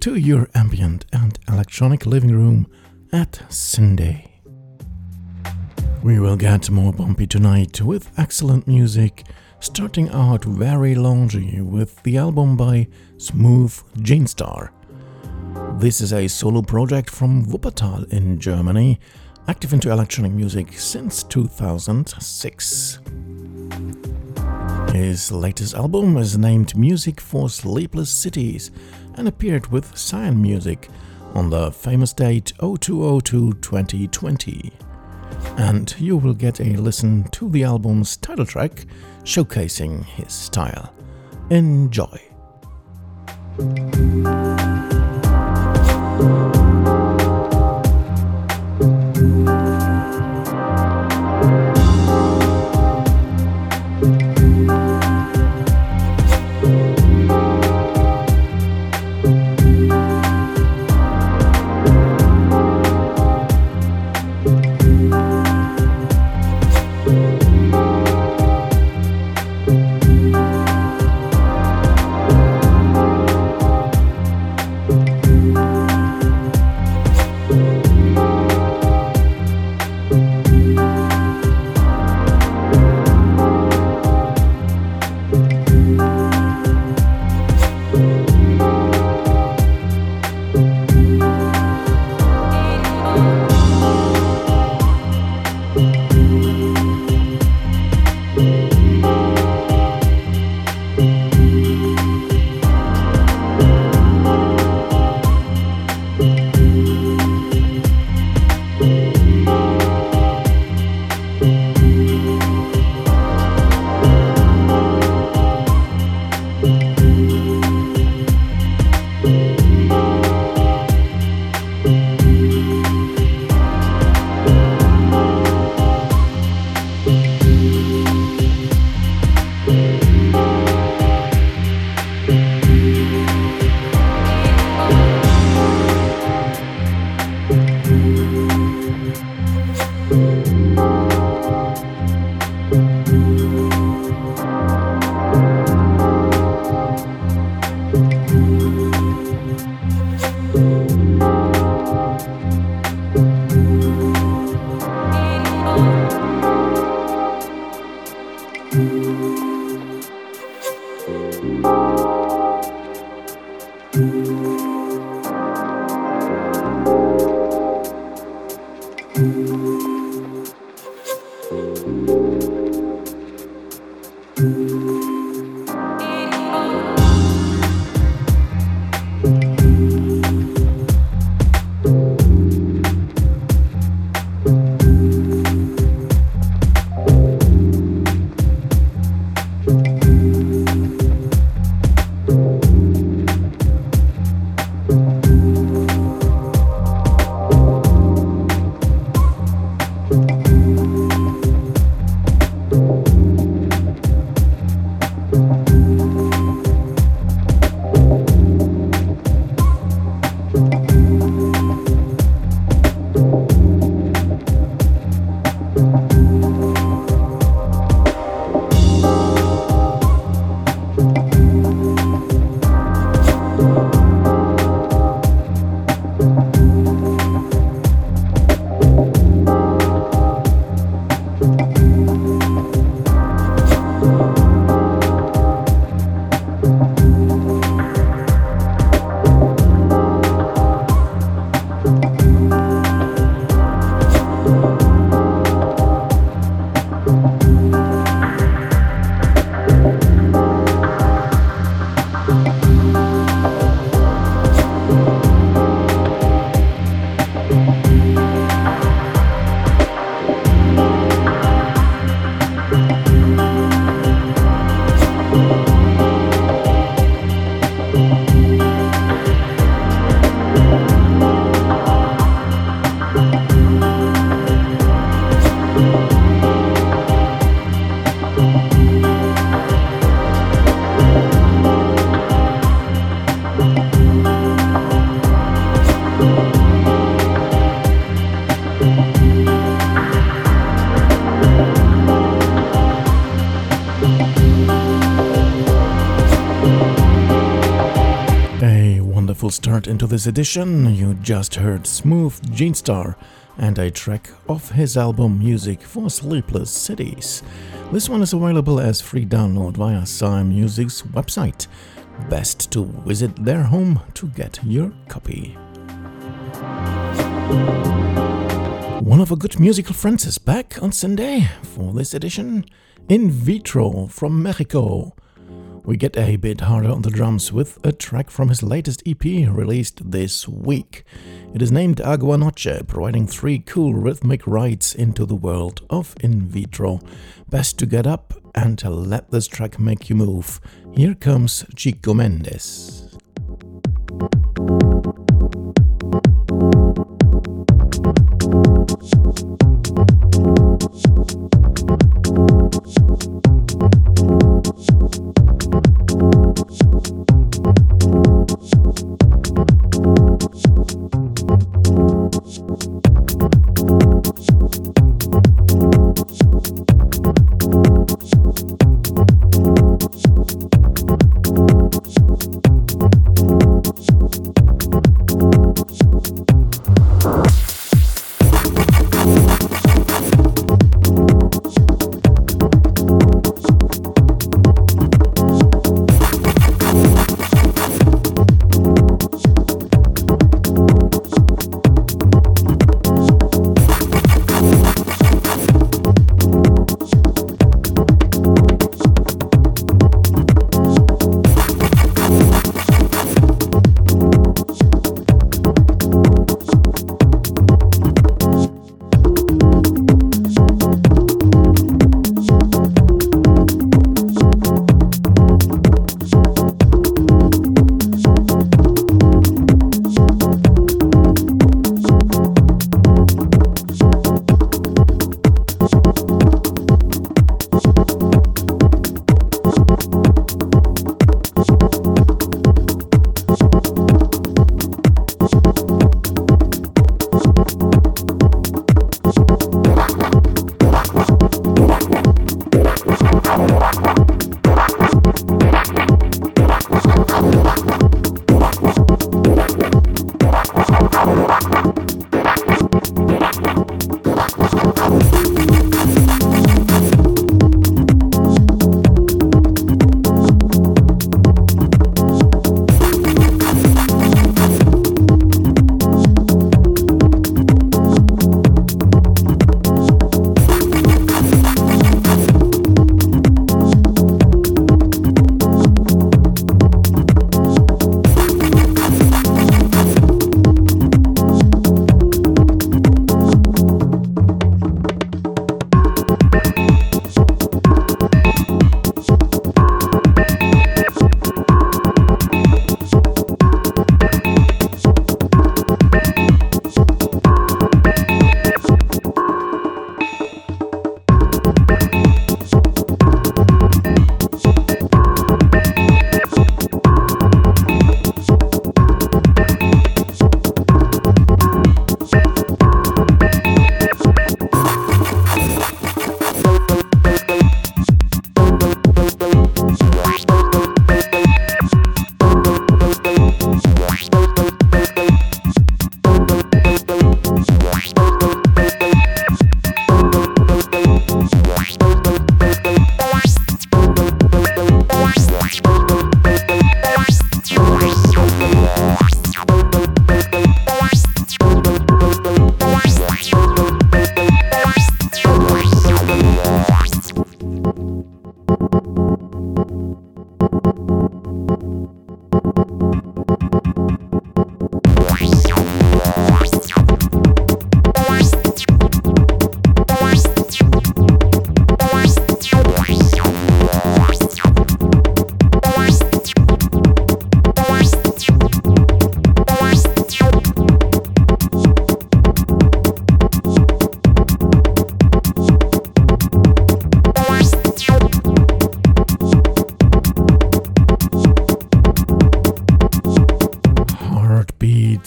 to your ambient and electronic living room at Syndae. We will get more bumpy tonight with excellent music, starting out very loungy with the album by Smooth Genestar. This is a solo project from Wuppertal in Germany, active into electronic music since 2006. His latest album is named Music for Sleepless Cities and appeared with Cyan Music on the famous date 0202 2020. And you will get a listen to the album's title track showcasing his style. Enjoy! This edition. You just heard Smooth Genestar and a track off his album Music for Sleepless Cities. This one is available as free download via Sime Music's website. Best to visit their home to get your copy. One of our good musical friends is back on Syndae for this edition. In Vitro from Mexico. We get a bit harder on the drums with a track from his latest EP released this week. It is named Aguanoche, providing three cool rhythmic rides into the world of in vitro. Best to get up and let this track make you move. Here comes Chico Mendes.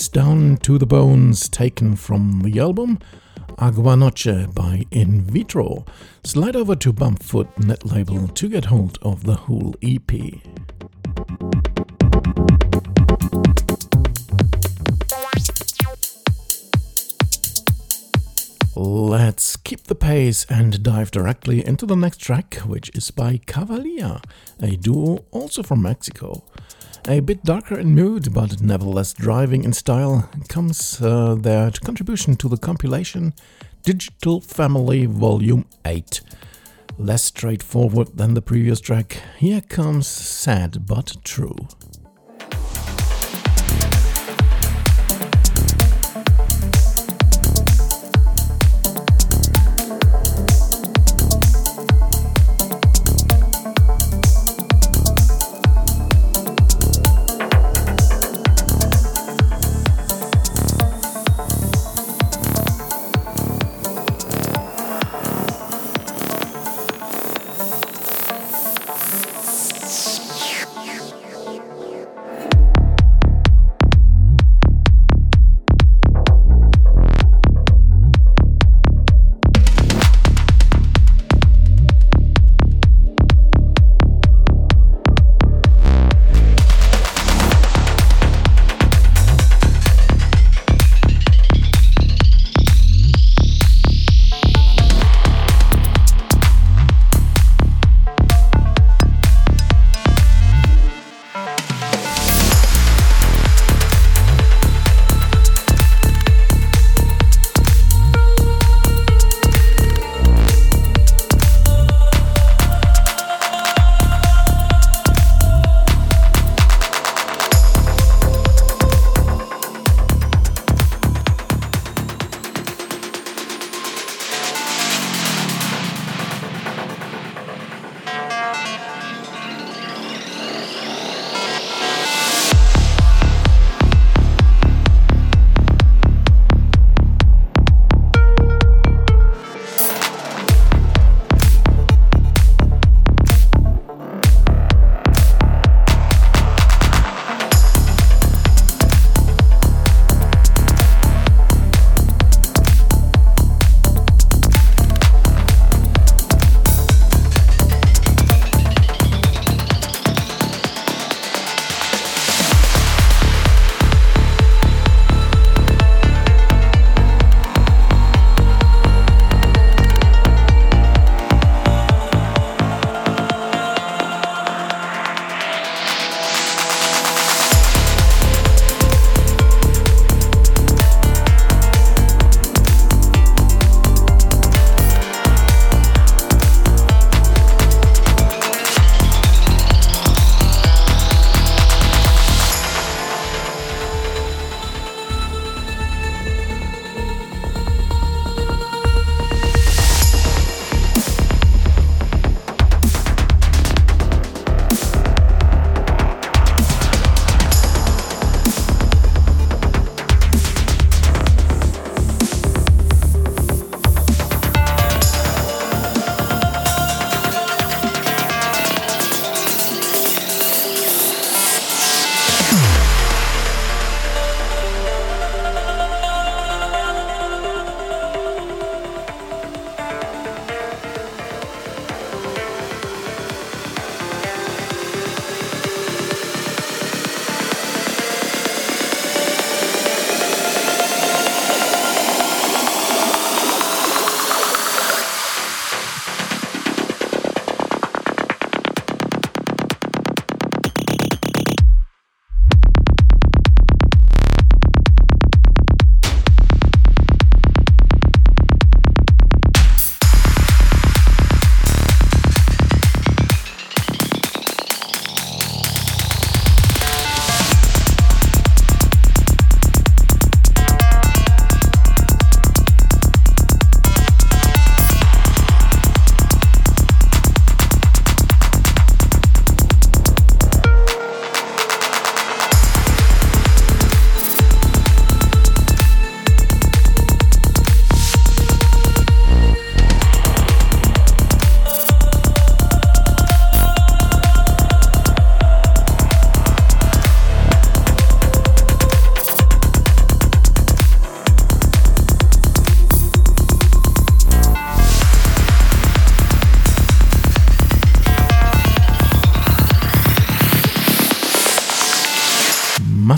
It's Down to the Bones, taken from the album Aguanoche by In Vitro. Slide over to Bumpfoot Netlabel to get hold of the whole EP. Let's keep the pace and dive directly into the next track, which is by Kavalier, a duo also from Mexico. A bit darker in mood, but nevertheless driving in style, comes uh, their contribution to the compilation Digital Family Volume 8. Less straightforward than the previous track, here comes Sad But True.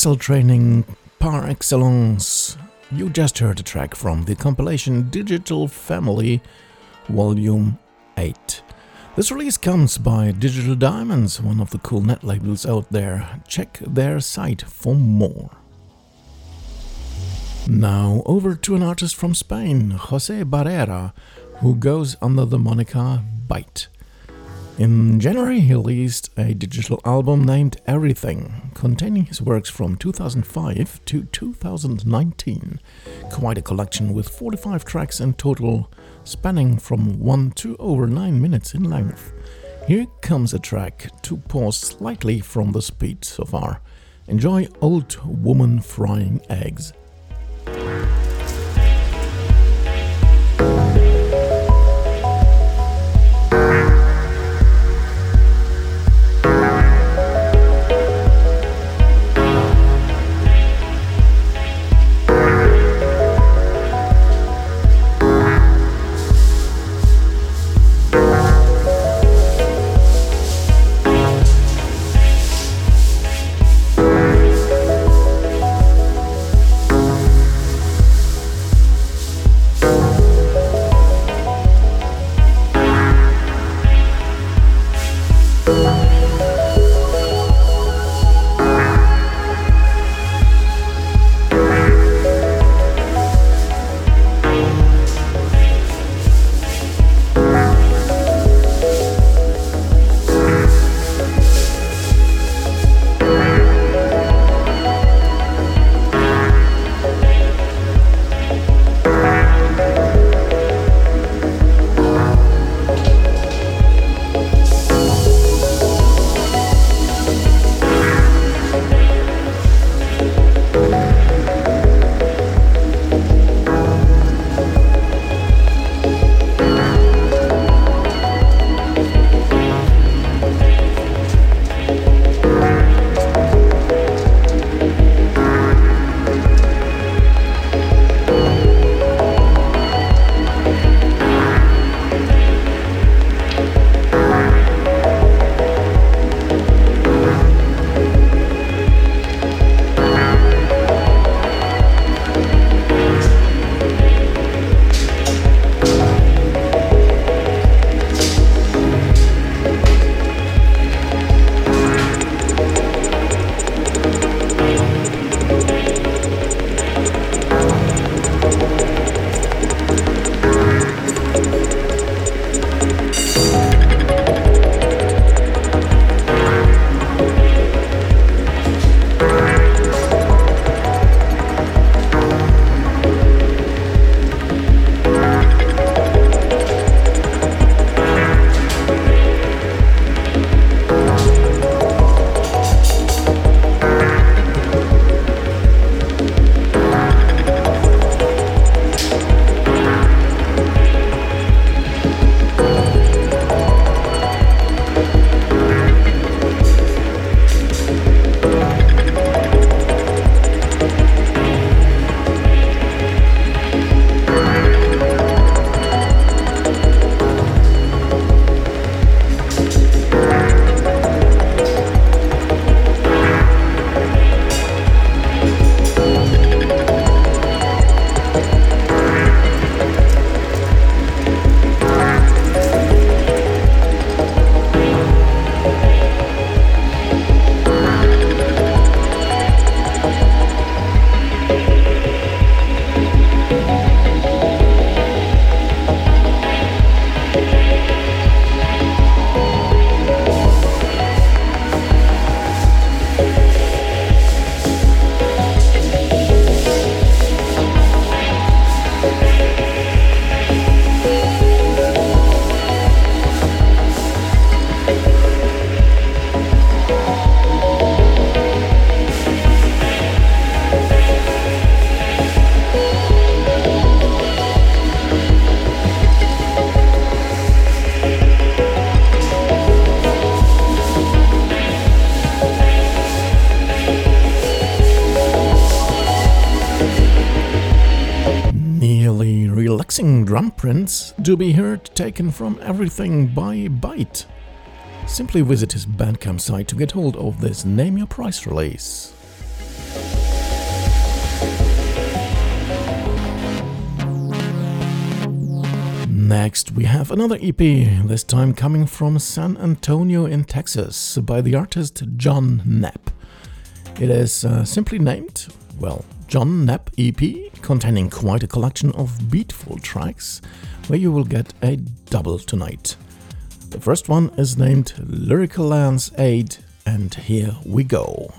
Muscle training par excellence. You just heard a track from the compilation Digital Family Volume 8. This release comes by Digital Diamonds, one of the cool net labels out there. Check their site for more. Now over to an artist from Spain, Jose Barrera, who goes under the moniker Bite. In January, he released a digital album named Everything, containing his works from 2005 to 2019. Quite a collection with 45 tracks in total, spanning from 1 to over 9 minutes in length. Here comes a track to pause slightly from the speed so far. Enjoy Old Woman Frying Eggs. To do be heard taken from everything by Bite. Simply visit his Bandcamp site to get hold of this Name Your Price release. Next, we have another EP, this time coming from San Antonio in Texas by the artist John Nap. It is uh, simply named, well, John Nap EP, containing quite a collection of beatful tracks where you will get a double tonight. The first one is named Lyrical Lands 8, and here we go.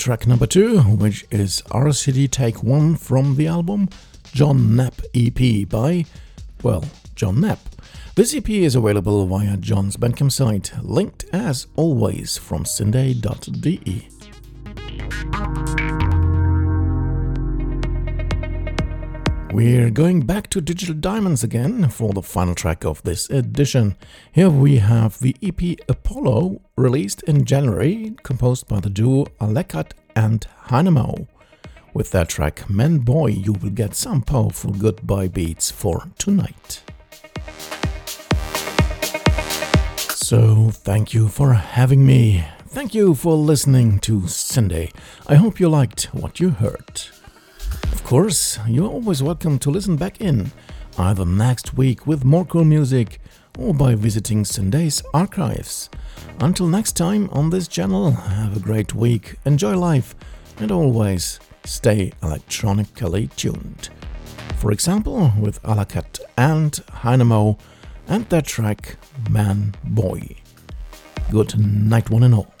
Track number two, which is RCD Take One from the album John Nap EP by, well, John Nap. This EP is available via John's Bandcamp site, linked as always from syndae.de. We're going back to Digital Diamonds again for the final track of this edition. Here we have the EP Apollo, released in January, composed by the duo Aleckat and Hynamo. With that track Man Boy, you will get some powerful goodbye beats for tonight. So, thank you for having me. Thank you for listening to syndae. I hope you liked what you heard. Of course, you're always welcome to listen back in either next week with more cool music or by visiting Syndae's archives. Until next time on this channel, have a great week, enjoy life, and always stay electronically tuned. For example, with Aleckat and Hynamo and their track Man Boy. Good night, one and all.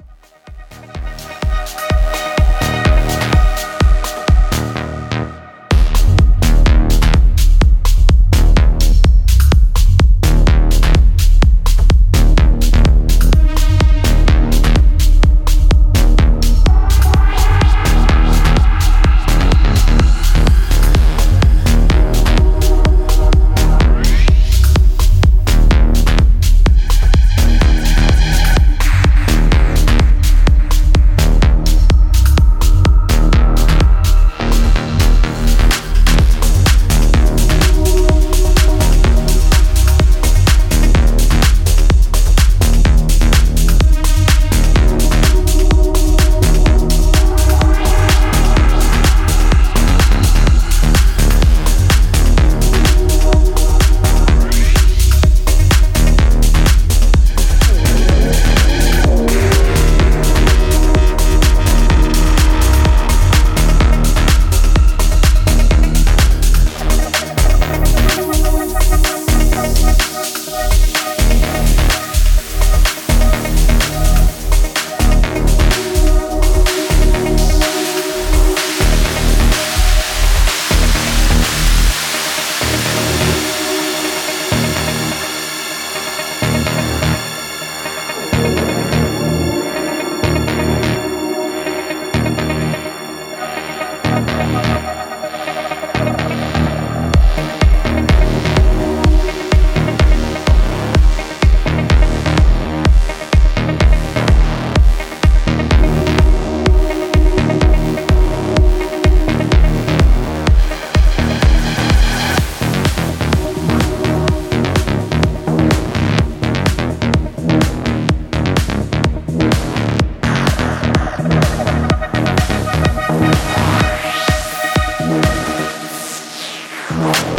Thank.